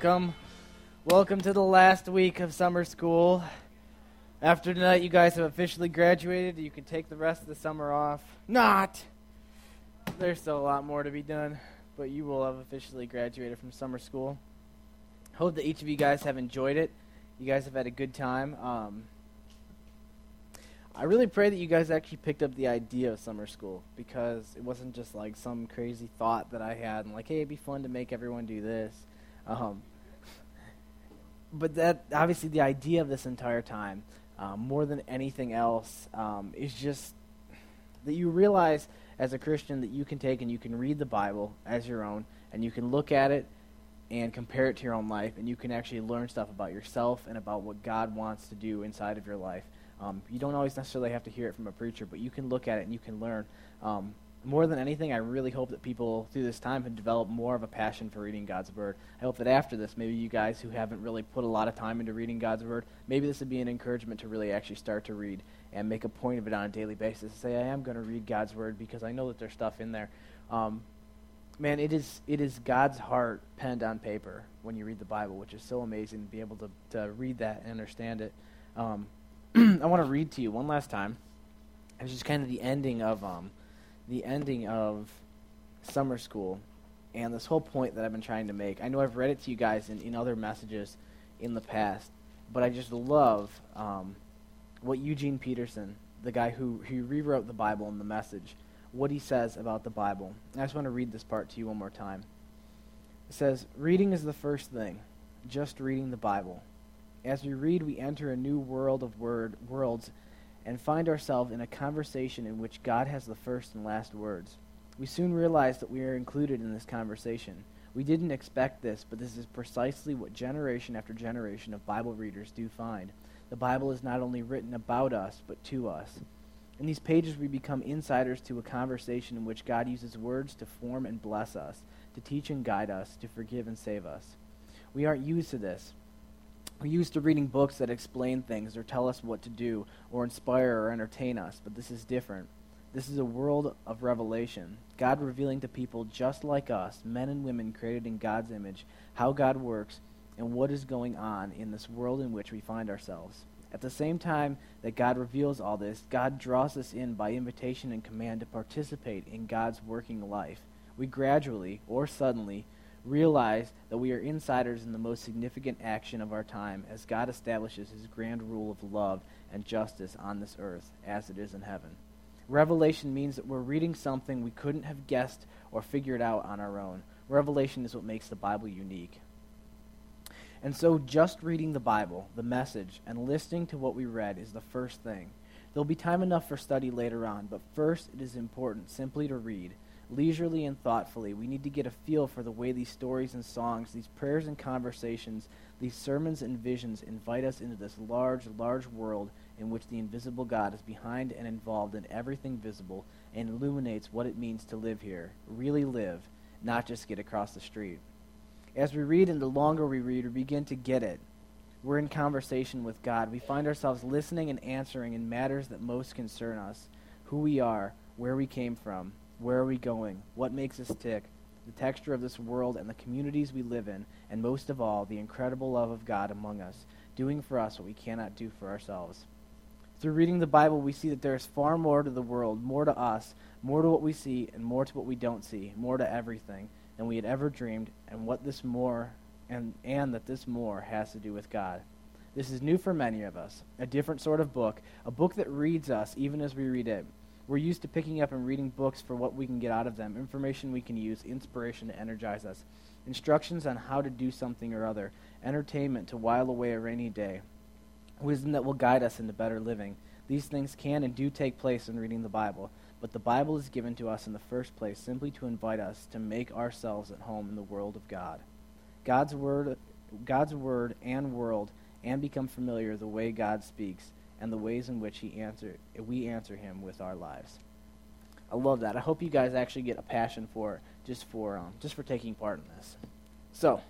welcome. Welcome to the last week of summer school. After tonight, you guys have officially graduated. You can take the rest of the summer off. Not! There's still a lot more to be done, but you will have officially graduated from summer school. Hope that each of you guys have enjoyed it. You guys have had a good time. Um, I really pray that you guys actually picked up the idea of summer school because it wasn't just like some crazy thought that I had and like, hey, it'd be fun to make everyone do this. Um, but that obviously the idea of this entire time, um, more than anything else, um, is just that you realize as a Christian that you can take and you can read the Bible as your own and you can look at it and compare it to your own life and you can actually learn stuff about yourself and about what God wants to do inside of your life. Um, you don't always necessarily have to hear it from a preacher, but you can look at it and you can learn. Um, more than anything, I really hope that people through this time have developed more of a passion for reading God's Word. I hope that after this, maybe you guys who haven't really put a lot of time into reading God's Word, maybe this would be an encouragement to really actually start to read and make a point of it on a daily basis. Say, I am going to read God's Word because I know that there's stuff in there. Um, man, it is it is God's heart penned on paper when you read the Bible, which is so amazing to be able to, to read that and understand it. Um, I want to read to you one last time. It's just kind of the ending of um, the ending of summer school, and this whole point that I've been trying to make. I know I've read it to you guys in, in other messages in the past, but I just love um, what Eugene Peterson, the guy who, who rewrote the Bible in the message, what he says about the Bible. And I just want to read this part to you one more time. It says, Reading is the first thing, just reading the Bible. As we read, we enter a new world of word, worlds and find ourselves in a conversation in which God has the first and last words. We soon realize that we are included in this conversation. We didn't expect this, but this is precisely what generation after generation of Bible readers do find. The Bible is not only written about us, but to us. In these pages, we become insiders to a conversation in which God uses words to form and bless us, to teach and guide us, to forgive and save us. We aren't used to this. We're used to reading books that explain things or tell us what to do or inspire or entertain us, but this is different. This is a world of revelation. God revealing to people just like us, men and women created in God's image, how God works and what is going on in this world in which we find ourselves. At the same time that God reveals all this, God draws us in by invitation and command to participate in God's working life. We gradually, or suddenly, realize that we are insiders in the most significant action of our time as God establishes his grand rule of love and justice on this earth as it is in heaven. Revelation means that we're reading something we couldn't have guessed or figured out on our own. Revelation is what makes the Bible unique. And so, just reading the Bible, the message, and listening to what we read is the first thing. There'll be time enough for study later on, but first it is important simply to read leisurely and thoughtfully. We need to get a feel for the way these stories and songs, these prayers and conversations, these sermons and visions invite us into this large, large world in which the invisible God is behind and involved in everything visible and illuminates what it means to live here, really live, not just get across the street. As we read and the longer we read, we begin to get it. We're in conversation with God. We find ourselves listening and answering in matters that most concern us who we are, where we came from, where are we going? What makes us tick? The texture of this world and the communities we live in, and most of all, the incredible love of God among us, doing for us what we cannot do for ourselves. Through reading the Bible, we see that there is far more to the world, more to us, more to what we see, and more to what we don't see, more to everything than we had ever dreamed, and what this more and, and that this more has to do with God. This is new for many of us, a different sort of book, a book that reads us even as we read it. We're used to picking up and reading books for what we can get out of them, information we can use, inspiration to energize us, instructions on how to do something or other, entertainment to while away a rainy day, wisdom that will guide us into better living. These things can and do take place in reading the Bible, but the Bible is given to us in the first place simply to invite us to make ourselves at home in the world of God. God's word, God's word and world and become familiar the way God speaks and the ways in which he answer, we answer him with our lives. I love that. I hope you guys actually get a passion for just for um, just for taking part in this. So,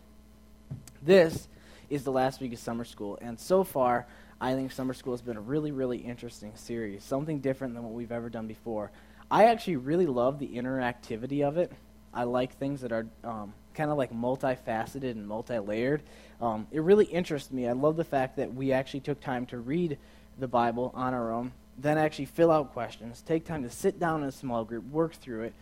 this is the last week of summer school, and so far, I think summer school has been a really, really interesting series. Something different than what we've ever done before. I actually really love the interactivity of it. I like things that are um, kind of like multifaceted and multi-layered. Um, it really interests me. I love the fact that we actually took time to read the Bible on our own, then actually fill out questions, take time to sit down in a small group, work through it,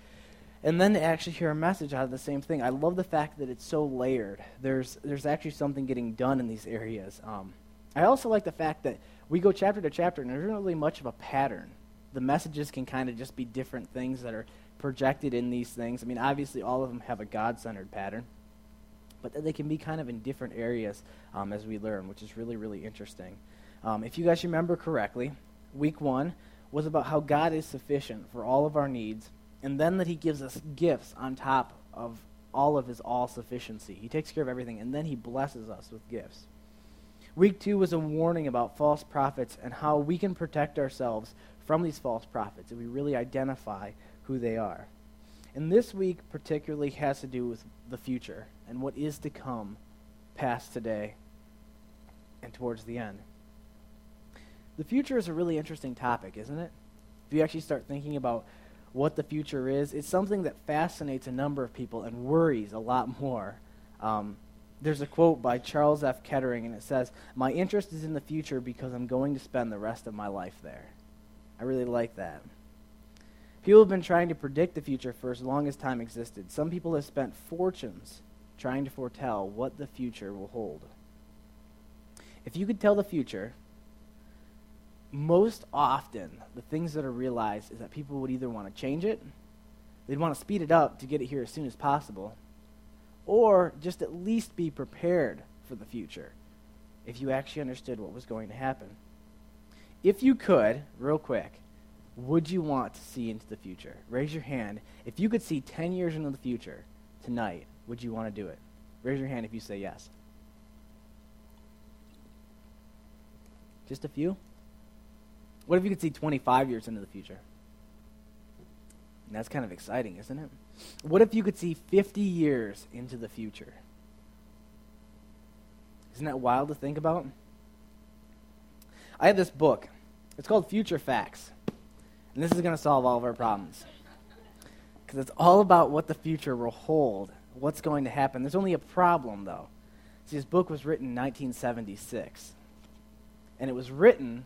and then to actually hear a message out of the same thing. I love the fact that it's so layered. There's there's actually something getting done in these areas. Um, I also like the fact that we go chapter to chapter, and there's not really much of a pattern. The messages can kind of just be different things that are projected in these things. I mean, obviously, all of them have a God centered pattern, but they can be kind of in different areas um, as we learn, which is really, really interesting. Um, if you guys remember correctly, week one was about how God is sufficient for all of our needs, and then that He gives us gifts on top of all of His all sufficiency. He takes care of everything, and then He blesses us with gifts. Week two was a warning about false prophets and how we can protect ourselves from these false prophets if we really identify who they are. And this week particularly has to do with the future and what is to come past today and towards the end. The future is a really interesting topic, isn't it? If you actually start thinking about what the future is, it's something that fascinates a number of people and worries a lot more um, there's a quote by Charles F. Kettering, and it says, My interest is in the future because I'm going to spend the rest of my life there. I really like that. People have been trying to predict the future for as long as time existed. Some people have spent fortunes trying to foretell what the future will hold. If you could tell the future, most often the things that are realized is that people would either want to change it, they'd want to speed it up to get it here as soon as possible, or just at least be prepared for the future if you actually understood what was going to happen. If you could, real quick, would you want to see into the future? Raise your hand. If you could see 10 years into the future tonight, would you want to do it? Raise your hand if you say yes. Just a few? What if you could see 25 years into the future? And that's kind of exciting, isn't it? What if you could see 50 years into the future? Isn't that wild to think about? I have this book. It's called Future Facts. And this is going to solve all of our problems. Because it's all about what the future will hold, what's going to happen. There's only a problem, though. See, this book was written in 1976. And it was written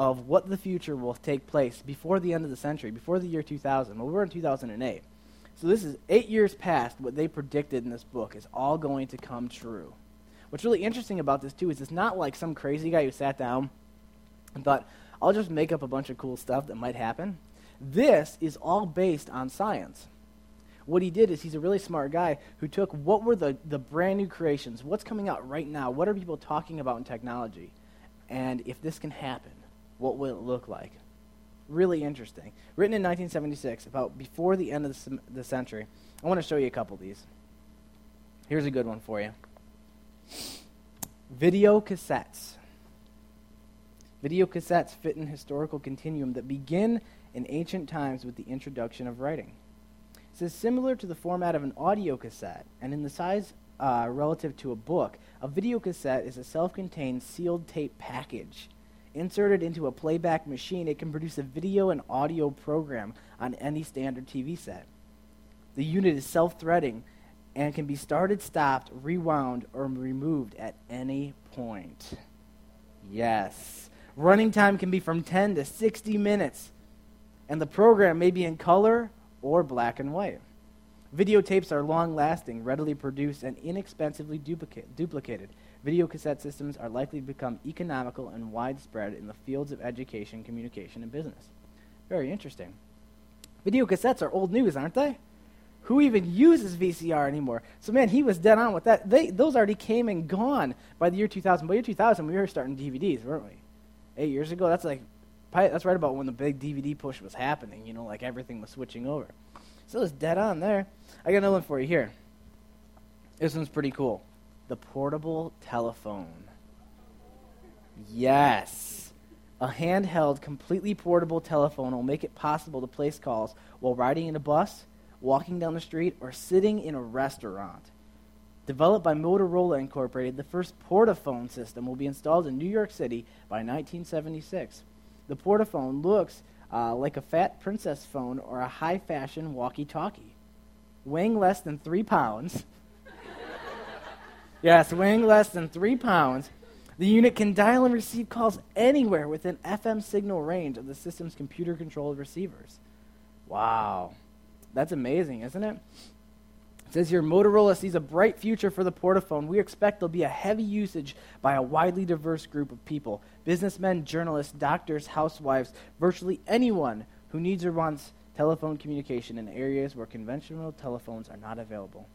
of what the future will take place before the end of the century, before the year 2000. Well, we're in 2008. So this is eight years past what they predicted in this book is all going to come true. What's really interesting about this, too, is it's not like some crazy guy who sat down and thought, I'll just make up a bunch of cool stuff that might happen. This is all based on science. What he did is he's a really smart guy who took what were the, the brand new creations, what's coming out right now, what are people talking about in technology, and if this can happen, what will it look like? Really interesting. Written in 1976, about before the end of the, the century. I want to show you a couple of these. Here's a good one for you video cassettes. Video cassettes fit an historical continuum that begin in ancient times with the introduction of writing. This is similar to the format of an audio cassette, and in the size uh, relative to a book, a video cassette is a self contained sealed tape package Inserted into a playback machine, it can produce a video and audio program on any standard TV set. The unit is self threading and can be started, stopped, rewound, or removed at any point. Yes. Running time can be from 10 to 60 minutes, and the program may be in color or black and white. Videotapes are long lasting, readily produced, and inexpensively duplicated. Video cassette systems are likely to become economical and widespread in the fields of education, communication, and business. Very interesting. Video cassettes are old news, aren't they? Who even uses VCR anymore? So, man, he was dead on with that. They, those already came and gone by the year 2000. By the year 2000, we were starting DVDs, weren't we? Eight years ago, that's like, that's right about when the big DVD push was happening. You know, like everything was switching over. So it's dead on there. I got another one for you here. This one's pretty cool the portable telephone. Yes. A handheld, completely portable telephone will make it possible to place calls while riding in a bus, walking down the street, or sitting in a restaurant. Developed by Motorola Incorporated, the first portaphone system will be installed in New York City by 1976. The portaphone looks uh, like a fat princess phone or a high fashion walkie talkie. Weighing less than three pounds. yes, weighing less than three pounds. The unit can dial and receive calls anywhere within FM signal range of the system's computer controlled receivers. Wow. That's amazing, isn't it? It says here Motorola sees a bright future for the Portaphone. We expect there'll be a heavy usage by a widely diverse group of people businessmen, journalists, doctors, housewives, virtually anyone who needs or wants telephone communication in areas where conventional telephones are not available.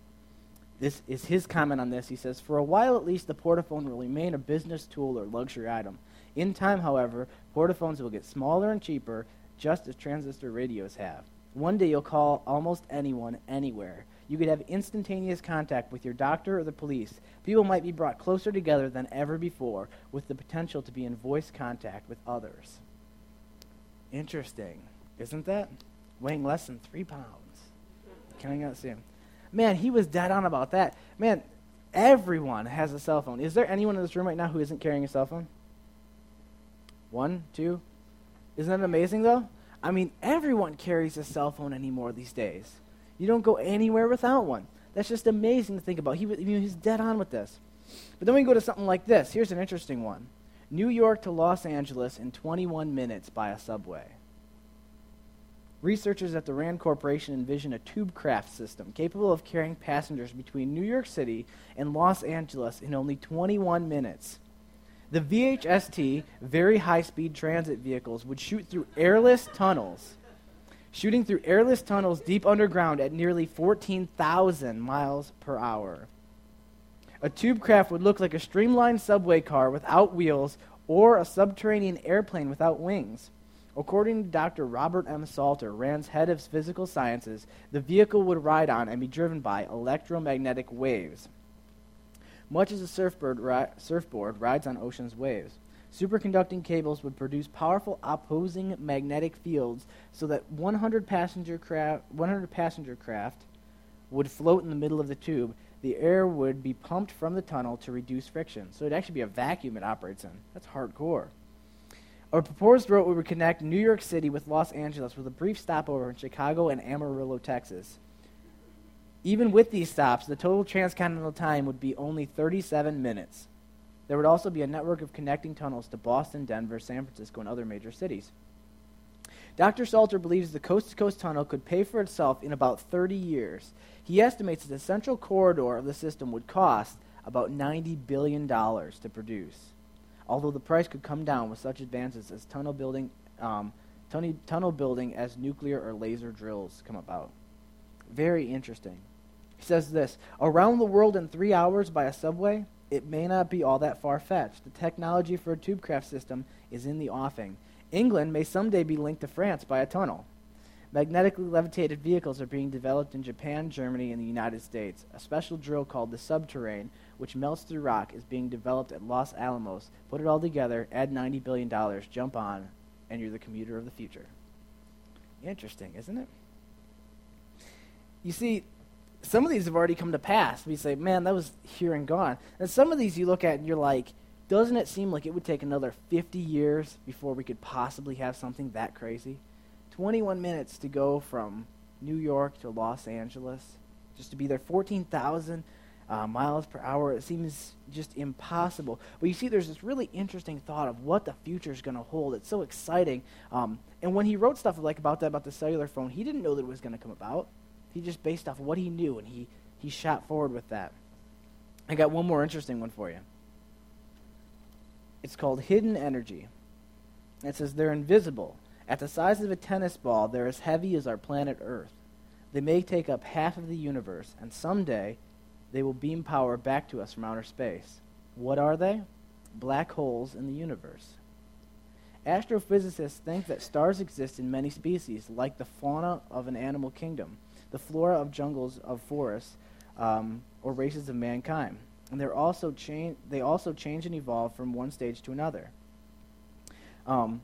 This is his comment on this. He says, For a while at least, the Portaphone will remain a business tool or luxury item. In time, however, Portaphones will get smaller and cheaper, just as transistor radios have. One day you'll call almost anyone, anywhere. You could have instantaneous contact with your doctor or the police. People might be brought closer together than ever before, with the potential to be in voice contact with others. Interesting, isn't that? Weighing less than three pounds. Can I see him? Man, he was dead on about that. Man, everyone has a cell phone. Is there anyone in this room right now who isn't carrying a cell phone? One, two. Isn't that amazing, though? I mean, everyone carries a cell phone anymore these days. You don't go anywhere without one. That's just amazing to think about. He, he's dead on with this. But then we go to something like this. Here's an interesting one New York to Los Angeles in 21 minutes by a subway. Researchers at the RAND Corporation envision a tube craft system capable of carrying passengers between New York City and Los Angeles in only 21 minutes. The VHST, very high speed transit vehicles, would shoot through airless tunnels, shooting through airless tunnels deep underground at nearly 14,000 miles per hour. A tube craft would look like a streamlined subway car without wheels or a subterranean airplane without wings. According to Dr. Robert M. Salter, RAND's head of physical sciences, the vehicle would ride on and be driven by electromagnetic waves much as a surfboard, ri- surfboard rides on ocean's waves. Superconducting cables would produce powerful opposing magnetic fields so that 100 passenger, craft, 100 passenger craft would float in the middle of the tube. The air would be pumped from the tunnel to reduce friction. So it'd actually be a vacuum it operates in. That's hardcore. A proposed route would connect New York City with Los Angeles with a brief stopover in Chicago and Amarillo, Texas. Even with these stops, the total transcontinental time would be only 37 minutes. There would also be a network of connecting tunnels to Boston, Denver, San Francisco, and other major cities. Dr. Salter believes the coast to coast tunnel could pay for itself in about 30 years. He estimates that the central corridor of the system would cost about $90 billion to produce, although the price could come down with such advances as tunnel building, um, tunnel building as nuclear or laser drills come about. Very interesting. He says this Around the world in three hours by a subway, it may not be all that far fetched. The technology for a tubecraft system is in the offing. England may someday be linked to France by a tunnel. Magnetically levitated vehicles are being developed in Japan, Germany, and the United States. A special drill called the Subterrane, which melts through rock, is being developed at Los Alamos. Put it all together, add $90 billion, jump on, and you're the commuter of the future. Interesting, isn't it? You see, some of these have already come to pass. We say, man, that was here and gone. And some of these you look at and you're like, doesn't it seem like it would take another 50 years before we could possibly have something that crazy? 21 minutes to go from New York to Los Angeles, just to be there 14,000 uh, miles per hour. It seems just impossible. But you see, there's this really interesting thought of what the future is going to hold. It's so exciting. Um, and when he wrote stuff like about that, about the cellular phone, he didn't know that it was going to come about. He just based off of what he knew, and he, he shot forward with that. I got one more interesting one for you. It's called Hidden Energy. It says they're invisible. At the size of a tennis ball, they're as heavy as our planet Earth. They may take up half of the universe, and someday they will beam power back to us from outer space. What are they? Black holes in the universe. Astrophysicists think that stars exist in many species, like the fauna of an animal kingdom the flora of jungles of forests, um, or races of mankind. And they're also cha- they also change and evolve from one stage to another. Um,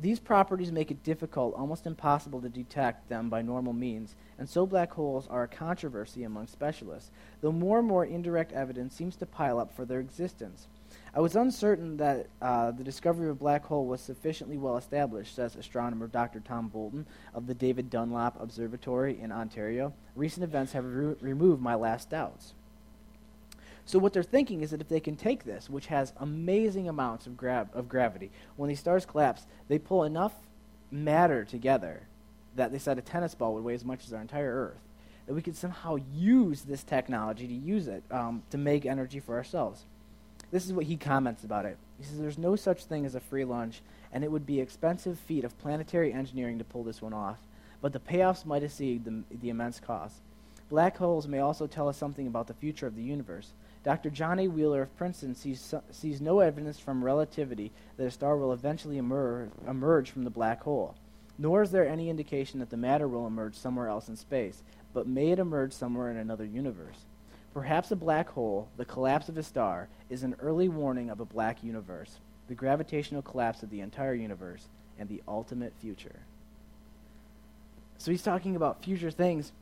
these properties make it difficult, almost impossible, to detect them by normal means, and so black holes are a controversy among specialists, though more and more indirect evidence seems to pile up for their existence. I was uncertain that uh, the discovery of a black hole was sufficiently well established, says astronomer Dr. Tom Bolton of the David Dunlap Observatory in Ontario. Recent events have re- removed my last doubts. So what they're thinking is that if they can take this, which has amazing amounts of, gra- of gravity, when these stars collapse, they pull enough matter together that they said a tennis ball would weigh as much as our entire Earth. That we could somehow use this technology to use it um, to make energy for ourselves. This is what he comments about it. He says, There's no such thing as a free lunch, and it would be expensive feat of planetary engineering to pull this one off. But the payoffs might exceed the, the immense cost. Black holes may also tell us something about the future of the universe. Dr. John A. Wheeler of Princeton sees, sees no evidence from relativity that a star will eventually emerge, emerge from the black hole, nor is there any indication that the matter will emerge somewhere else in space, but may it emerge somewhere in another universe. Perhaps a black hole, the collapse of a star, is an early warning of a black universe, the gravitational collapse of the entire universe, and the ultimate future. So he's talking about future things,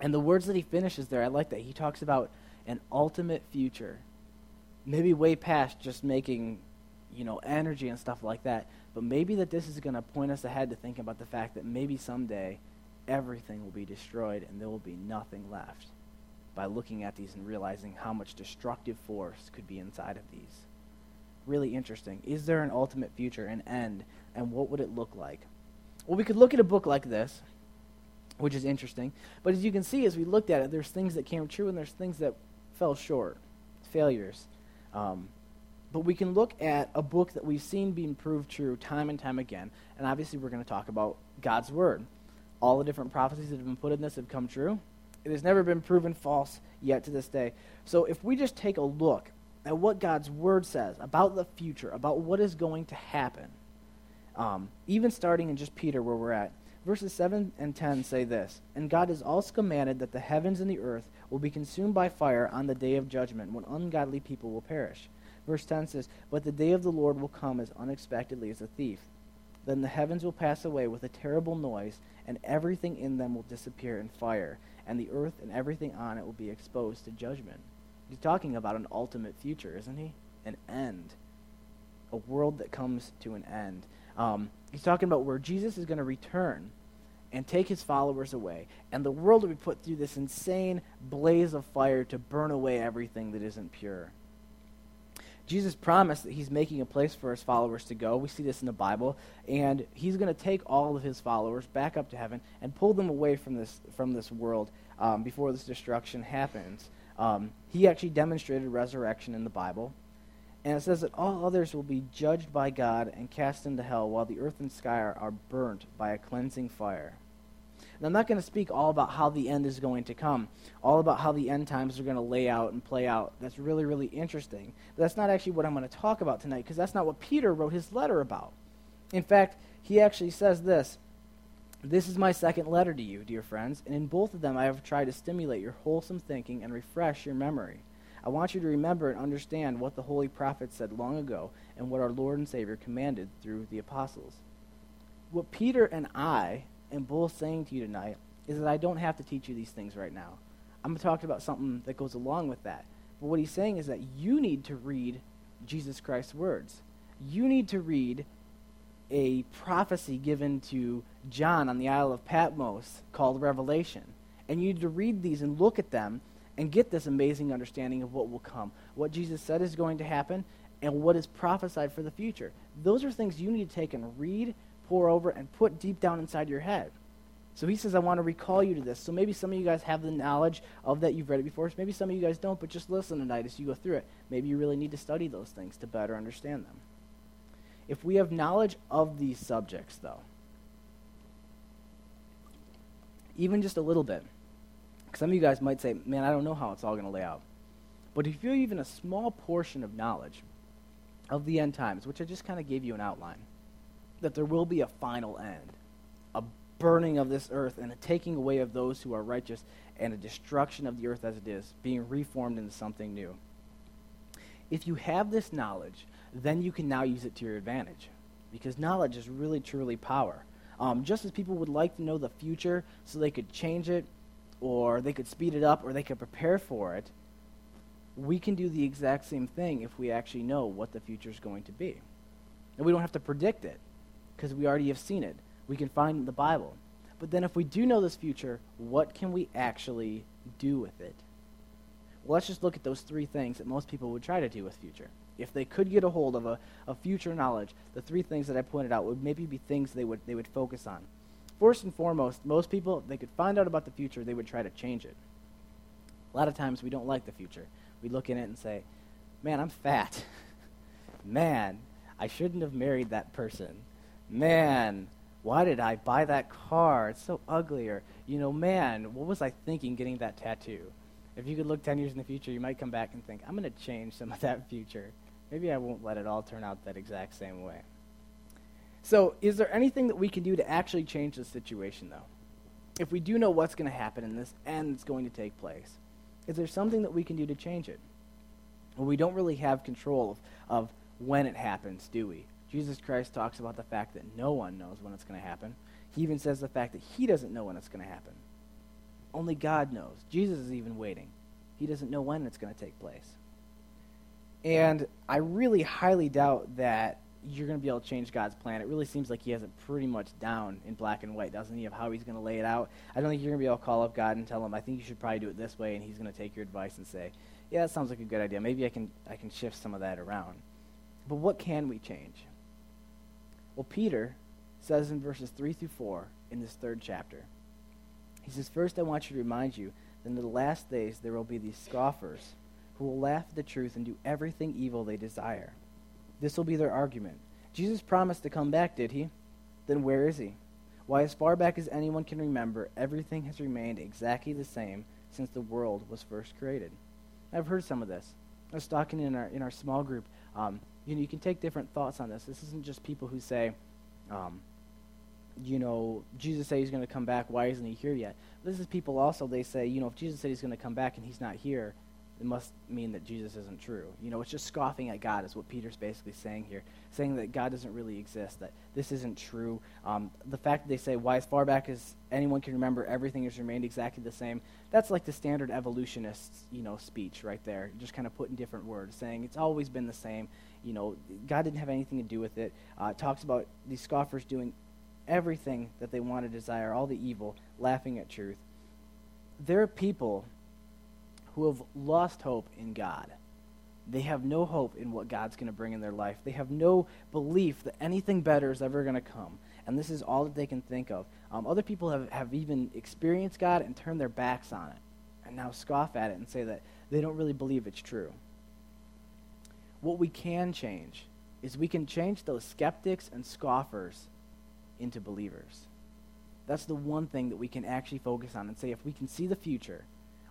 and the words that he finishes there, I like that. He talks about an ultimate future. Maybe way past just making, you know, energy and stuff like that. But maybe that this is going to point us ahead to thinking about the fact that maybe someday everything will be destroyed and there will be nothing left by looking at these and realizing how much destructive force could be inside of these. Really interesting. Is there an ultimate future, an end, and what would it look like? Well, we could look at a book like this, which is interesting. But as you can see, as we looked at it, there's things that came true and there's things that fell short, failures. Um, but we can look at a book that we've seen being proved true time and time again. And obviously, we're going to talk about God's Word. All the different prophecies that have been put in this have come true. It has never been proven false yet to this day. So if we just take a look at what God's Word says about the future, about what is going to happen, um, even starting in just Peter, where we're at, verses 7 and 10 say this And God has also commanded that the heavens and the earth will be consumed by fire on the day of judgment, when ungodly people will perish. Verse 10 says, But the day of the Lord will come as unexpectedly as a thief. Then the heavens will pass away with a terrible noise, and everything in them will disappear in fire, and the earth and everything on it will be exposed to judgment. He's talking about an ultimate future, isn't he? An end. A world that comes to an end. Um, he's talking about where Jesus is going to return and take his followers away. And the world will be put through this insane blaze of fire to burn away everything that isn't pure. Jesus promised that he's making a place for his followers to go. We see this in the Bible. And he's going to take all of his followers back up to heaven and pull them away from this, from this world um, before this destruction happens. Um, he actually demonstrated resurrection in the Bible. And it says that all others will be judged by God and cast into hell, while the earth and sky are, are burnt by a cleansing fire. And I'm not going to speak all about how the end is going to come, all about how the end times are going to lay out and play out. That's really, really interesting. But that's not actually what I'm going to talk about tonight, because that's not what Peter wrote his letter about. In fact, he actually says this This is my second letter to you, dear friends, and in both of them I have tried to stimulate your wholesome thinking and refresh your memory. I want you to remember and understand what the holy prophets said long ago and what our Lord and Savior commanded through the apostles. What Peter and I am both saying to you tonight is that I don't have to teach you these things right now. I'm talking about something that goes along with that. But what he's saying is that you need to read Jesus Christ's words. You need to read a prophecy given to John on the Isle of Patmos called Revelation. And you need to read these and look at them and get this amazing understanding of what will come, what Jesus said is going to happen, and what is prophesied for the future. Those are things you need to take and read, pore over, and put deep down inside your head. So he says, I want to recall you to this. So maybe some of you guys have the knowledge of that. You've read it before. So Maybe some of you guys don't, but just listen tonight as you go through it. Maybe you really need to study those things to better understand them. If we have knowledge of these subjects, though, even just a little bit, some of you guys might say, man, I don't know how it's all going to lay out. But if you have even a small portion of knowledge of the end times, which I just kind of gave you an outline, that there will be a final end, a burning of this earth and a taking away of those who are righteous and a destruction of the earth as it is, being reformed into something new. If you have this knowledge, then you can now use it to your advantage because knowledge is really, truly power. Um, just as people would like to know the future so they could change it or they could speed it up or they could prepare for it, we can do the exact same thing if we actually know what the future is going to be. And we don't have to predict it because we already have seen it. We can find in the Bible. But then if we do know this future, what can we actually do with it? Well, let's just look at those three things that most people would try to do with future. If they could get a hold of a, a future knowledge, the three things that I pointed out would maybe be things they would, they would focus on. First and foremost, most people, if they could find out about the future, they would try to change it. A lot of times we don't like the future. We look in it and say, man, I'm fat. man, I shouldn't have married that person. Man, why did I buy that car? It's so ugly. Or, you know, man, what was I thinking getting that tattoo? If you could look 10 years in the future, you might come back and think, I'm going to change some of that future. Maybe I won't let it all turn out that exact same way. So, is there anything that we can do to actually change the situation, though? If we do know what's going to happen in this and it's going to take place, is there something that we can do to change it? Well, we don't really have control of, of when it happens, do we? Jesus Christ talks about the fact that no one knows when it's going to happen. He even says the fact that he doesn't know when it's going to happen. Only God knows. Jesus is even waiting. He doesn't know when it's going to take place. And I really highly doubt that you're going to be able to change God's plan. It really seems like he has it pretty much down in black and white, doesn't he, of how he's going to lay it out. I don't think you're going to be able to call up God and tell him, I think you should probably do it this way, and he's going to take your advice and say, yeah, that sounds like a good idea. Maybe I can, I can shift some of that around. But what can we change? Well, Peter says in verses 3 through 4 in this third chapter, he says, First, I want you to remind you that in the last days there will be these scoffers who will laugh at the truth and do everything evil they desire. This will be their argument. Jesus promised to come back, did he? Then where is he? Why, as far back as anyone can remember, everything has remained exactly the same since the world was first created. I've heard some of this. I was talking in our, in our small group um, you know, you can take different thoughts on this. This isn't just people who say, um, you know, Jesus said he's going to come back. Why isn't he here yet? This is people also, they say, you know, if Jesus said he's going to come back and he's not here, it must mean that Jesus isn't true. You know, it's just scoffing at God, is what Peter's basically saying here, saying that God doesn't really exist, that this isn't true. Um, the fact that they say, why as far back as anyone can remember, everything has remained exactly the same, that's like the standard evolutionist, you know, speech right there. Just kind of put in different words, saying it's always been the same you know, God didn't have anything to do with it. Uh, it talks about these scoffers doing everything that they want to desire, all the evil, laughing at truth. There are people who have lost hope in God. They have no hope in what God's going to bring in their life. They have no belief that anything better is ever going to come. And this is all that they can think of. Um, other people have, have even experienced God and turned their backs on it and now scoff at it and say that they don't really believe it's true. What we can change is we can change those skeptics and scoffers into believers. That's the one thing that we can actually focus on and say if we can see the future,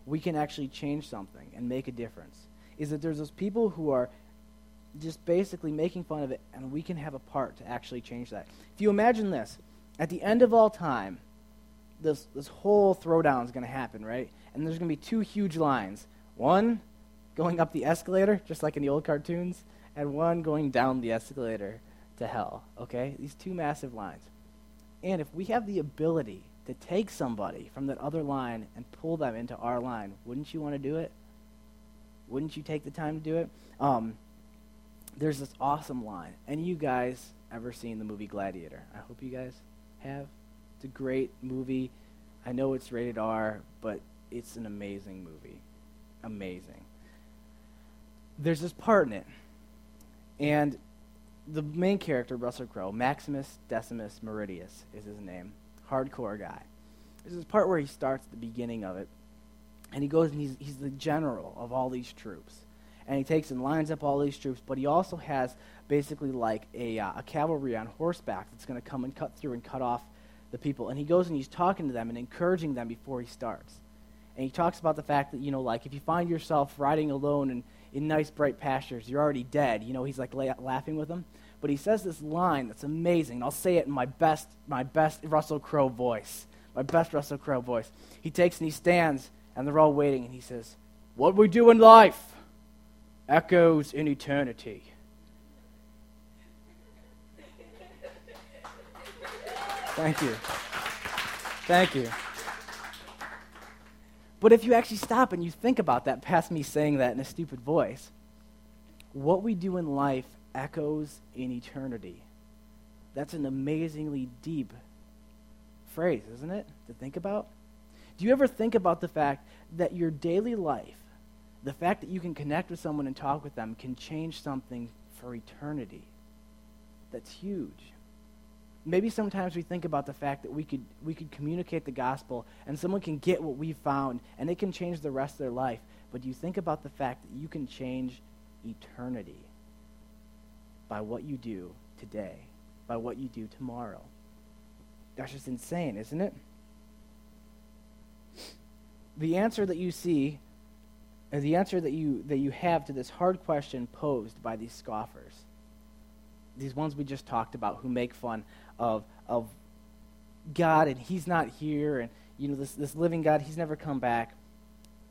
we can actually change something and make a difference. Is that there's those people who are just basically making fun of it, and we can have a part to actually change that. If you imagine this, at the end of all time, this, this whole throwdown is going to happen, right? And there's going to be two huge lines. One going up the escalator, just like in the old cartoons, and one going down the escalator to hell. Okay? These two massive lines. And if we have the ability to take somebody from that other line and pull them into our line, wouldn't you want to do it? Wouldn't you take the time to do it? Um, there's this awesome line. Any you guys ever seen the movie Gladiator? I hope you guys have. It's a great movie. I know it's rated R, but it's an amazing movie. Amazing there's this part in it, and the main character, Russell Crowe, Maximus Decimus Meridius is his name, hardcore guy. There's this part where he starts at the beginning of it, and he goes and he's, he's the general of all these troops. And he takes and lines up all these troops, but he also has basically like a, uh, a cavalry on horseback that's going to come and cut through and cut off the people. And he goes and he's talking to them and encouraging them before he starts. And he talks about the fact that, you know, like if you find yourself riding alone and in nice bright pastures. You're already dead. You know, he's like la- laughing with him. But he says this line that's amazing. I'll say it in my best, my best Russell Crowe voice. My best Russell Crowe voice. He takes and he stands, and they're all waiting, and he says, What we do in life echoes in eternity. Thank you. Thank you. But if you actually stop and you think about that, past me saying that in a stupid voice, what we do in life echoes in eternity. That's an amazingly deep phrase, isn't it, to think about? Do you ever think about the fact that your daily life, the fact that you can connect with someone and talk with them, can change something for eternity? That's huge. Maybe sometimes we think about the fact that we could, we could communicate the gospel and someone can get what we found and it can change the rest of their life. But do you think about the fact that you can change eternity by what you do today, by what you do tomorrow? That's just insane, isn't it? The answer that you see, uh, the answer that you, that you have to this hard question posed by these scoffers, these ones we just talked about who make fun of, of God and he's not here and you know this, this living God, he's never come back.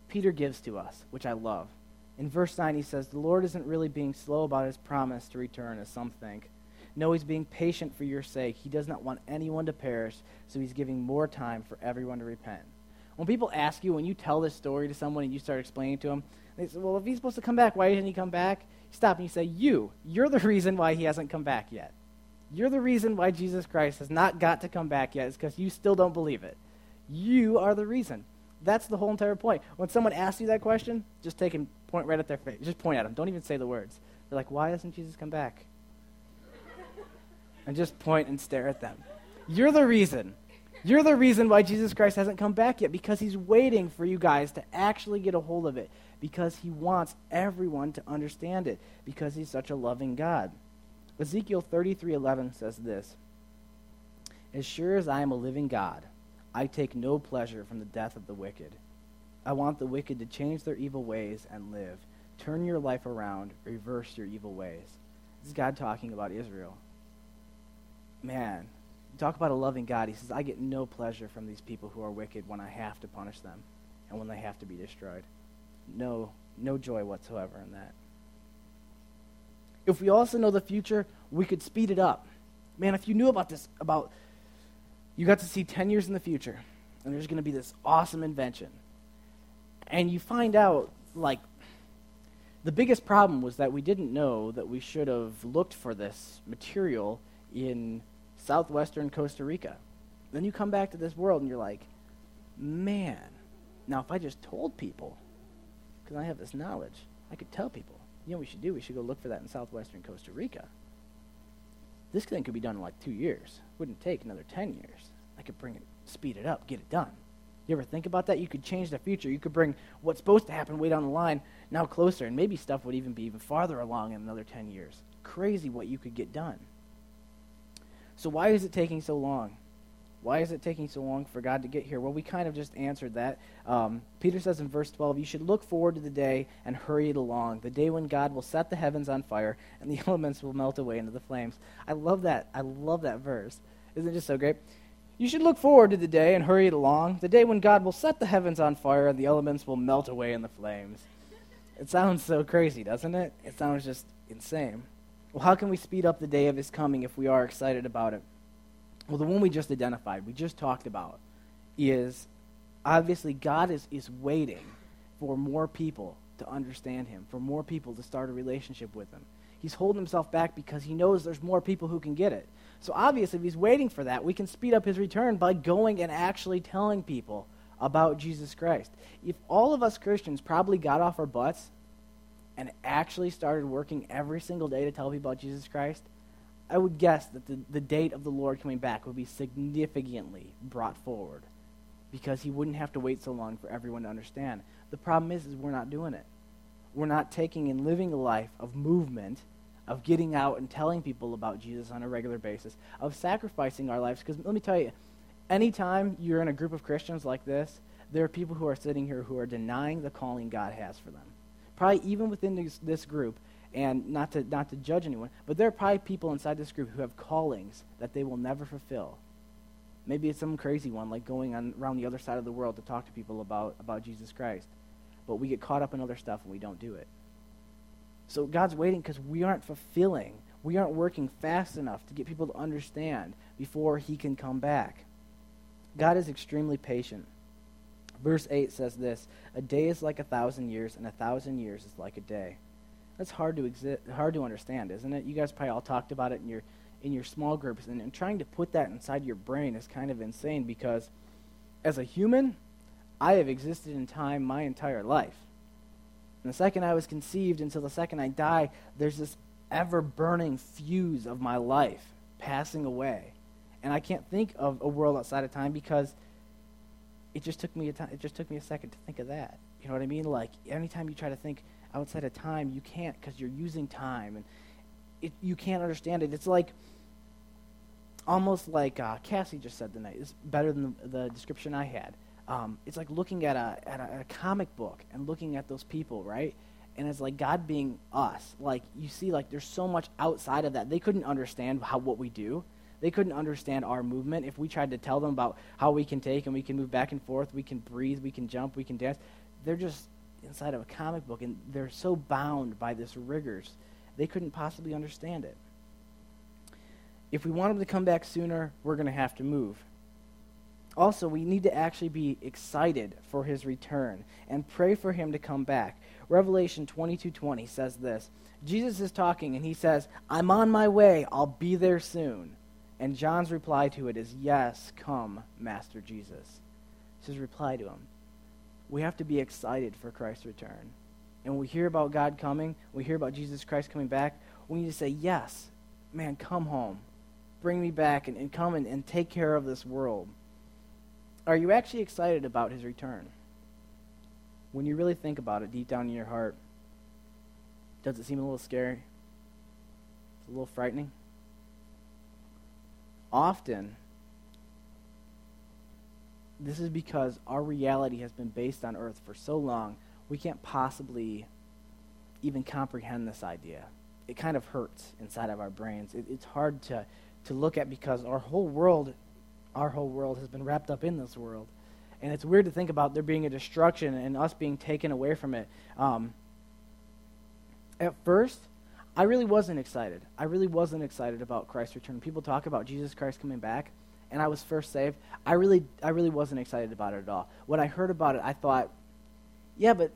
Peter gives to us, which I love. In verse 9, he says, The Lord isn't really being slow about his promise to return, as some think. No, he's being patient for your sake. He does not want anyone to perish, so he's giving more time for everyone to repent. When people ask you, when you tell this story to someone and you start explaining to them, they say, Well, if he's supposed to come back, why didn't he come back? You stop and you say, You, you're the reason why he hasn't come back yet. You're the reason why Jesus Christ has not got to come back yet, is because you still don't believe it. You are the reason. That's the whole entire point. When someone asks you that question, just take and point right at their face. Just point at them. Don't even say the words. They're like, why hasn't Jesus come back? and just point and stare at them. You're the reason. You're the reason why Jesus Christ hasn't come back yet because he's waiting for you guys to actually get a hold of it because he wants everyone to understand it because he's such a loving God. Ezekiel 33:11 says this: As sure as I am a living God, I take no pleasure from the death of the wicked. I want the wicked to change their evil ways and live. Turn your life around, reverse your evil ways. This is God talking about Israel. Man, talk about a loving God. He says, I get no pleasure from these people who are wicked when I have to punish them and when they have to be destroyed. No, no joy whatsoever in that. If we also know the future, we could speed it up. Man, if you knew about this, about you got to see 10 years in the future, and there's going to be this awesome invention. And you find out, like, the biggest problem was that we didn't know that we should have looked for this material in southwestern Costa Rica. Then you come back to this world and you're like, man, now if I just told people, because I have this knowledge, I could tell people, you know what we should do? We should go look for that in southwestern Costa Rica. This thing could be done in like two years. Wouldn't take another 10 years. I could bring it, speed it up, get it done. You ever think about that? You could change the future. You could bring what's supposed to happen way down the line now closer, and maybe stuff would even be even farther along in another 10 years. Crazy what you could get done. So, why is it taking so long? Why is it taking so long for God to get here? Well, we kind of just answered that. Um, Peter says in verse 12, You should look forward to the day and hurry it along, the day when God will set the heavens on fire and the elements will melt away into the flames. I love that. I love that verse. Isn't it just so great? You should look forward to the day and hurry it along, the day when God will set the heavens on fire and the elements will melt away in the flames. It sounds so crazy, doesn't it? It sounds just insane. Well, how can we speed up the day of his coming if we are excited about it? Well, the one we just identified, we just talked about, is obviously God is, is waiting for more people to understand him, for more people to start a relationship with him. He's holding himself back because he knows there's more people who can get it. So obviously, if he's waiting for that, we can speed up his return by going and actually telling people about Jesus Christ. If all of us Christians probably got off our butts and actually started working every single day to tell people about Jesus Christ, I would guess that the, the date of the Lord coming back would be significantly brought forward because he wouldn't have to wait so long for everyone to understand. The problem is, is we're not doing it. We're not taking and living a life of movement, of getting out and telling people about Jesus on a regular basis, of sacrificing our lives. Because let me tell you, anytime you're in a group of Christians like this, there are people who are sitting here who are denying the calling God has for them. Probably even within this, this group, and not to, not to judge anyone, but there are probably people inside this group who have callings that they will never fulfill. Maybe it's some crazy one, like going on around the other side of the world to talk to people about, about Jesus Christ. But we get caught up in other stuff and we don't do it. So God's waiting because we aren't fulfilling, we aren't working fast enough to get people to understand before He can come back. God is extremely patient. Verse 8 says this A day is like a thousand years, and a thousand years is like a day. That's hard to, exi- hard to understand, isn't it? You guys probably all talked about it in your, in your small groups, and, and trying to put that inside your brain is kind of insane because as a human, I have existed in time my entire life. The second I was conceived until the second I die, there's this ever burning fuse of my life passing away. And I can't think of a world outside of time because it just took me a time, it just took me a second to think of that. You know what I mean? Like anytime you try to think outside of time, you can't because you're using time and it, you can't understand it. It's like almost like uh, Cassie just said tonight. It's better than the, the description I had. Um, it's like looking at a, at a, a comic book and looking at those people, right? And it's like God being us. Like you see, like there's so much outside of that. They couldn't understand how what we do. They couldn't understand our movement. If we tried to tell them about how we can take and we can move back and forth, we can breathe, we can jump, we can dance, they're just inside of a comic book and they're so bound by this rigors, they couldn't possibly understand it. If we want them to come back sooner, we're going to have to move. Also, we need to actually be excited for his return and pray for him to come back. Revelation 22:20 says this. Jesus is talking and he says, "I'm on my way. I'll be there soon." And John's reply to it is, "Yes, come, Master Jesus." It's his reply to him. We have to be excited for Christ's return. And when we hear about God coming, we hear about Jesus Christ coming back, we need to say, Yes, man, come home. Bring me back and, and come and, and take care of this world. Are you actually excited about his return? When you really think about it deep down in your heart, does it seem a little scary? It's a little frightening? Often, this is because our reality has been based on earth for so long, we can't possibly even comprehend this idea. It kind of hurts inside of our brains. It, it's hard to, to look at because our whole world, our whole world has been wrapped up in this world. And it's weird to think about there being a destruction and us being taken away from it. Um, at first, I really wasn't excited. I really wasn't excited about Christ's return. People talk about Jesus Christ coming back and I was first saved, I really, I really wasn't excited about it at all. When I heard about it, I thought, yeah, but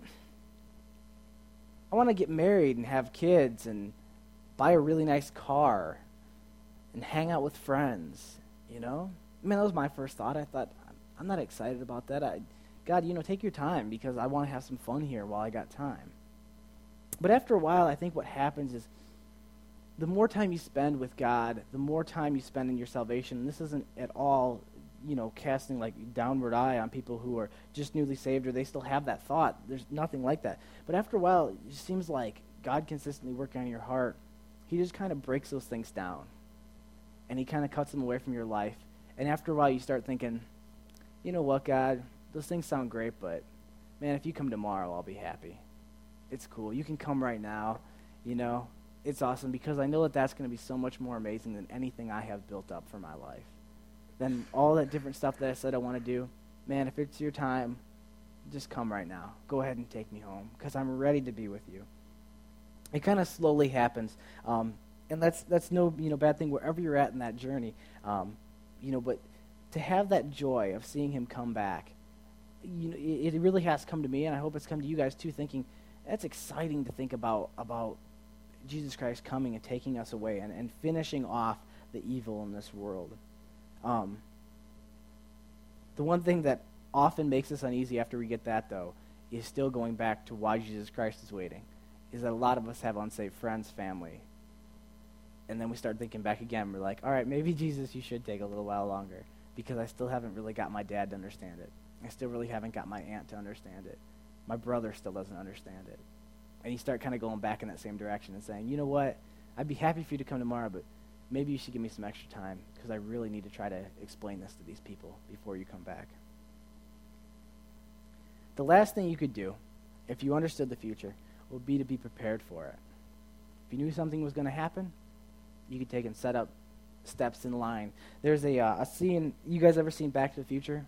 I want to get married and have kids and buy a really nice car and hang out with friends, you know? I mean, that was my first thought. I thought, I'm not excited about that. I, God, you know, take your time because I want to have some fun here while I got time. But after a while, I think what happens is the more time you spend with God, the more time you spend in your salvation. And this isn't at all, you know, casting like downward eye on people who are just newly saved or they still have that thought. There's nothing like that. But after a while, it just seems like God consistently working on your heart. He just kind of breaks those things down. And he kind of cuts them away from your life. And after a while, you start thinking, you know what, God, those things sound great, but man, if you come tomorrow, I'll be happy. It's cool. You can come right now, you know it's awesome because I know that that's going to be so much more amazing than anything I have built up for my life. Than all that different stuff that I said I want to do. Man, if it's your time, just come right now. Go ahead and take me home because I'm ready to be with you. It kind of slowly happens, um, and that's that's no you know bad thing wherever you're at in that journey. Um, you know, but to have that joy of seeing him come back, you know, it, it really has come to me, and I hope it's come to you guys too. Thinking that's exciting to think about about Jesus Christ coming and taking us away and, and finishing off the evil in this world. Um, the one thing that often makes us uneasy after we get that, though, is still going back to why Jesus Christ is waiting. Is that a lot of us have unsaved friends, family. And then we start thinking back again. We're like, all right, maybe Jesus, you should take a little while longer because I still haven't really got my dad to understand it. I still really haven't got my aunt to understand it. My brother still doesn't understand it and you start kind of going back in that same direction and saying, you know what, I'd be happy for you to come tomorrow, but maybe you should give me some extra time because I really need to try to explain this to these people before you come back. The last thing you could do, if you understood the future, would be to be prepared for it. If you knew something was going to happen, you could take and set up steps in line. There's a, uh, a scene, you guys ever seen Back to the Future?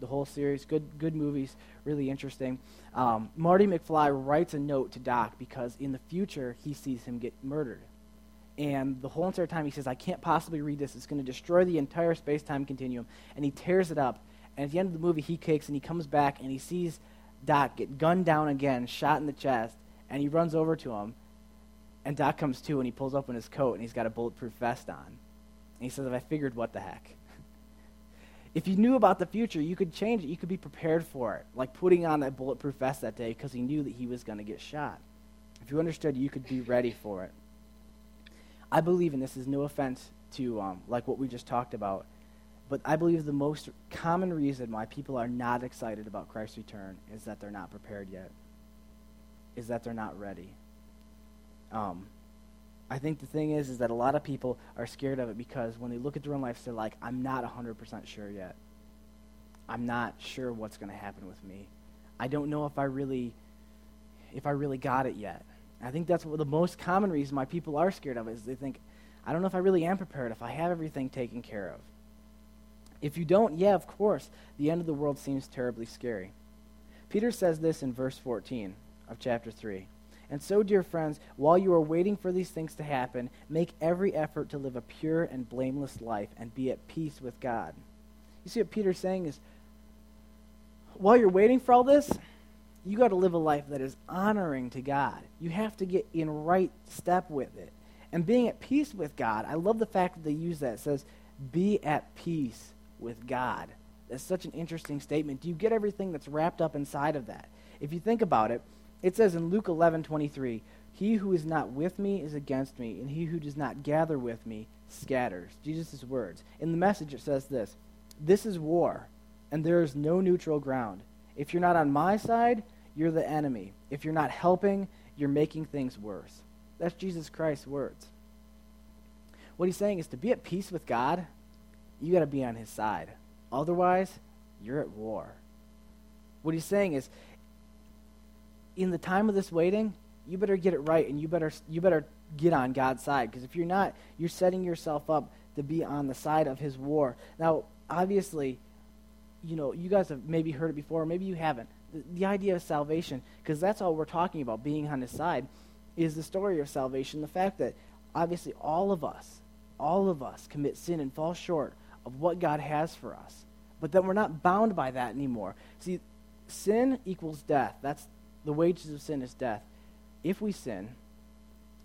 The whole series. Good, good movies, really interesting. Um, Marty McFly writes a note to Doc because in the future he sees him get murdered. And the whole entire time he says, I can't possibly read this. It's going to destroy the entire space time continuum. And he tears it up. And at the end of the movie, he kicks and he comes back and he sees Doc get gunned down again, shot in the chest, and he runs over to him. And Doc comes to and he pulls open his coat and he's got a bulletproof vest on. And he says, I figured what the heck. If you knew about the future, you could change it. You could be prepared for it, like putting on that bulletproof vest that day because he knew that he was going to get shot. If you understood, you could be ready for it. I believe, and this is no offense to um, like what we just talked about, but I believe the most common reason why people are not excited about Christ's return is that they're not prepared yet, is that they're not ready. Um, I think the thing is, is that a lot of people are scared of it because when they look at their own lives, they're like, I'm not 100% sure yet. I'm not sure what's going to happen with me. I don't know if I really, if I really got it yet. I think that's the most common reason why people are scared of it is they think, I don't know if I really am prepared, if I have everything taken care of. If you don't, yeah, of course, the end of the world seems terribly scary. Peter says this in verse 14 of chapter 3. And so, dear friends, while you are waiting for these things to happen, make every effort to live a pure and blameless life and be at peace with God. You see what Peter's saying is, while you're waiting for all this, you got to live a life that is honoring to God. You have to get in right step with it. And being at peace with God, I love the fact that they use that. It says, be at peace with God. That's such an interesting statement. Do you get everything that's wrapped up inside of that? If you think about it, it says in Luke 11:23, "He who is not with me is against me, and he who does not gather with me scatters." Jesus' words. In the message it says this, "This is war, and there is no neutral ground. If you're not on my side, you're the enemy. If you're not helping, you're making things worse." That's Jesus Christ's words. What he's saying is to be at peace with God, you got to be on his side. Otherwise, you're at war. What he's saying is, in the time of this waiting, you better get it right and you better you better get on God's side because if you're not, you're setting yourself up to be on the side of his war. Now, obviously, you know, you guys have maybe heard it before, maybe you haven't. The, the idea of salvation, because that's all we're talking about, being on his side, is the story of salvation. The fact that obviously all of us, all of us commit sin and fall short of what God has for us. But then we're not bound by that anymore. See, sin equals death. That's the wages of sin is death. If we sin,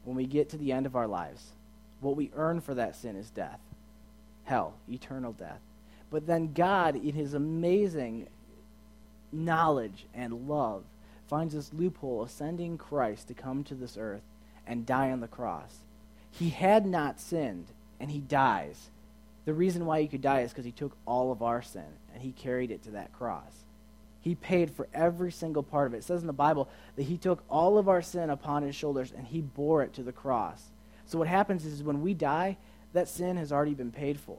when we get to the end of our lives, what we earn for that sin is death. Hell, eternal death. But then God, in his amazing knowledge and love, finds this loophole of sending Christ to come to this earth and die on the cross. He had not sinned, and he dies. The reason why he could die is because he took all of our sin and he carried it to that cross. He paid for every single part of it. It says in the Bible that he took all of our sin upon his shoulders and he bore it to the cross. So what happens is when we die, that sin has already been paid for.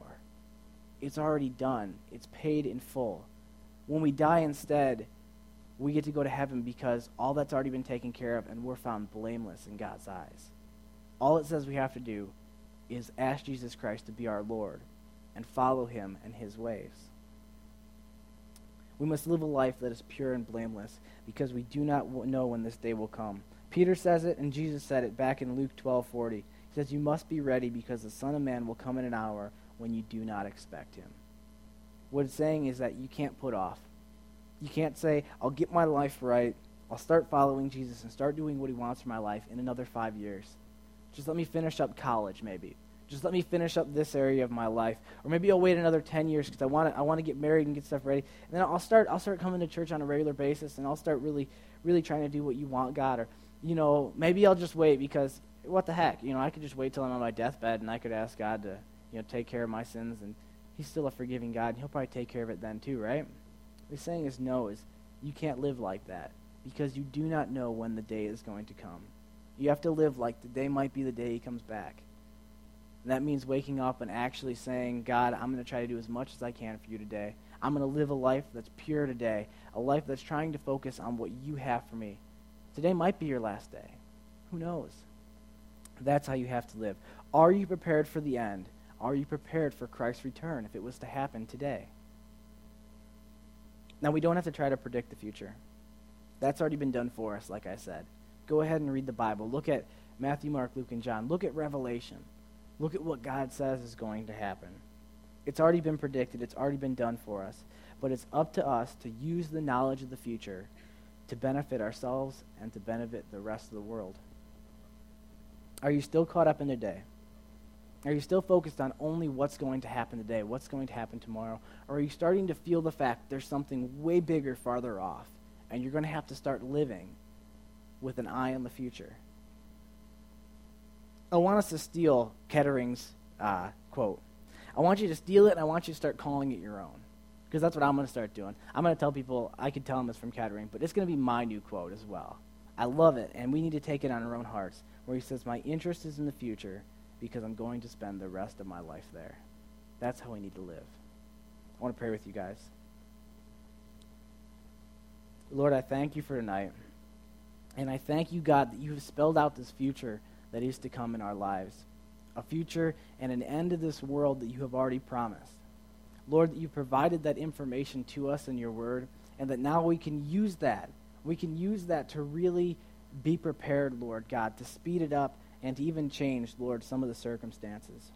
It's already done. It's paid in full. When we die instead, we get to go to heaven because all that's already been taken care of and we're found blameless in God's eyes. All it says we have to do is ask Jesus Christ to be our Lord and follow him and his ways. We must live a life that is pure and blameless because we do not know when this day will come. Peter says it and Jesus said it back in Luke 12:40. He says you must be ready because the son of man will come in an hour when you do not expect him. What it's saying is that you can't put off. You can't say, I'll get my life right. I'll start following Jesus and start doing what he wants for my life in another five years. Just let me finish up college, maybe. Just let me finish up this area of my life. Or maybe I'll wait another 10 years because I want to I want to get married and get stuff ready. And then I'll start I'll start coming to church on a regular basis and I'll start really really trying to do what you want, God. Or you know, maybe I'll just wait because what the heck? You know, I could just wait till I'm on my deathbed and I could ask God to, you know, take care of my sins and he's still a forgiving God and he'll probably take care of it then too, right? What he's saying is no, is you can't live like that because you do not know when the day is going to come. You have to live like the day might be the day he comes back. And that means waking up and actually saying, God, I'm going to try to do as much as I can for you today. I'm going to live a life that's pure today, a life that's trying to focus on what you have for me. Today might be your last day. Who knows? That's how you have to live. Are you prepared for the end? Are you prepared for Christ's return if it was to happen today? Now, we don't have to try to predict the future. That's already been done for us, like I said. Go ahead and read the Bible. Look at Matthew, Mark, Luke, and John. Look at Revelation. Look at what God says is going to happen. It's already been predicted, it's already been done for us. But it's up to us to use the knowledge of the future to benefit ourselves and to benefit the rest of the world. Are you still caught up in the day? Are you still focused on only what's going to happen today, what's going to happen tomorrow? Or are you starting to feel the fact there's something way bigger farther off, and you're going to have to start living with an eye on the future? I want us to steal Kettering's uh, quote. I want you to steal it, and I want you to start calling it your own. Because that's what I'm going to start doing. I'm going to tell people, I could tell them it's from Kettering, but it's going to be my new quote as well. I love it, and we need to take it on our own hearts, where he says, My interest is in the future because I'm going to spend the rest of my life there. That's how we need to live. I want to pray with you guys. Lord, I thank you for tonight. And I thank you, God, that you have spelled out this future that is to come in our lives. A future and an end to this world that you have already promised. Lord, that you provided that information to us in your word, and that now we can use that. We can use that to really be prepared, Lord God, to speed it up and to even change, Lord, some of the circumstances.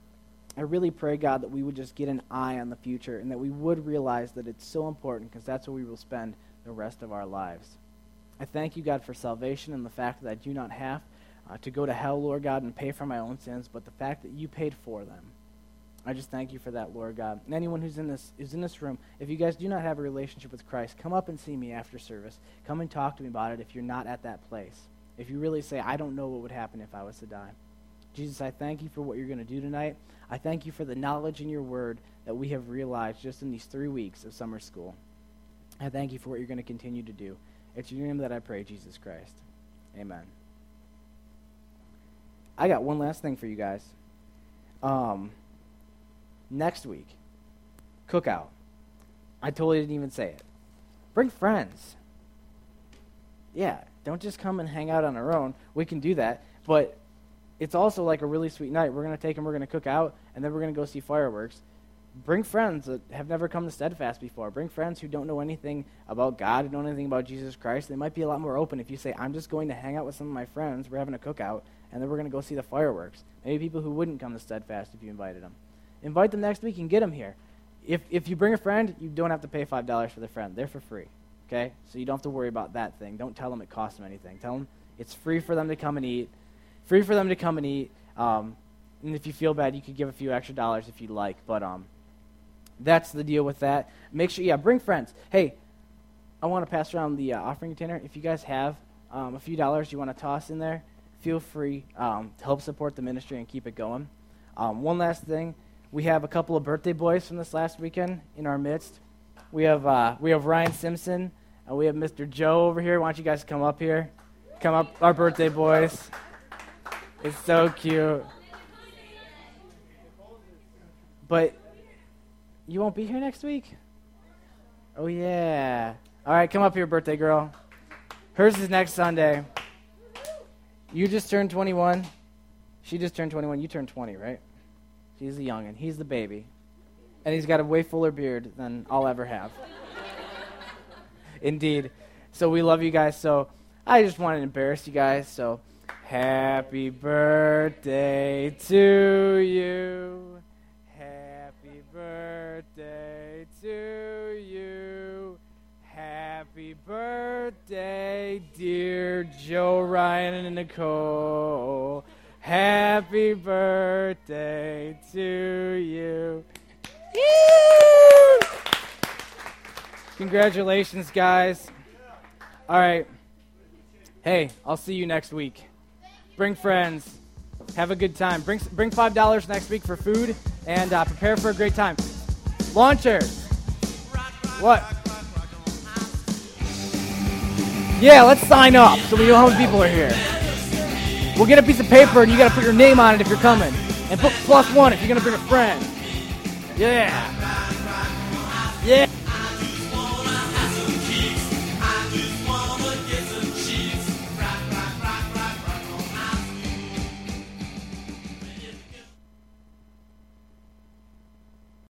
I really pray, God, that we would just get an eye on the future and that we would realize that it's so important because that's where we will spend the rest of our lives. I thank you, God, for salvation and the fact that I do not have uh, to go to hell, Lord God, and pay for my own sins, but the fact that you paid for them. I just thank you for that, Lord God. And anyone who's in this who's in this room, if you guys do not have a relationship with Christ, come up and see me after service. Come and talk to me about it if you're not at that place. If you really say, I don't know what would happen if I was to die. Jesus, I thank you for what you're going to do tonight. I thank you for the knowledge in your word that we have realized just in these three weeks of summer school. I thank you for what you're going to continue to do. It's your name that I pray, Jesus Christ. Amen. I got one last thing for you guys. Um, next week, cookout. I totally didn't even say it. Bring friends. Yeah, don't just come and hang out on our own. We can do that, but it's also like a really sweet night. We're going to take them, we're going to cook out, and then we're going to go see fireworks. Bring friends that have never come to Steadfast before. Bring friends who don't know anything about God, don't know anything about Jesus Christ. They might be a lot more open if you say, I'm just going to hang out with some of my friends, we're having a cookout, and then we're going to go see the fireworks. Maybe people who wouldn't come to Steadfast if you invited them. Invite them next week and get them here. If, if you bring a friend, you don't have to pay $5 for the friend. They're for free. Okay? So you don't have to worry about that thing. Don't tell them it costs them anything. Tell them it's free for them to come and eat. Free for them to come and eat. Um, and if you feel bad, you could give a few extra dollars if you'd like. But um, that's the deal with that. Make sure, yeah, bring friends. Hey, I want to pass around the uh, offering container. If you guys have um, a few dollars you want to toss in there, feel free um, to help support the ministry and keep it going. Um, one last thing, we have a couple of birthday boys from this last weekend in our midst. We have uh, we have Ryan Simpson and we have Mr. Joe over here. Why don't you guys come up here? Come up, our birthday boys. It's so cute. But you won't be here next week? Oh yeah. All right, come up here, birthday girl. Hers is next Sunday. You just turned 21. She just turned 21. You turned 20, right? She's the youngin'. He's the baby and he's got a way fuller beard than I'll ever have. Indeed. So we love you guys. So I just wanted to embarrass you guys. So happy birthday to you. Birthday, dear Joe, Ryan, and Nicole. Happy birthday to you. Congratulations, guys. All right. Hey, I'll see you next week. Bring friends. Have a good time. Bring, bring $5 next week for food and uh, prepare for a great time. Launchers. What? Yeah, let's sign up so we know how many people are here. We'll get a piece of paper and you got to put your name on it if you're coming. And put plus one if you're to bring a friend. Yeah. Yeah.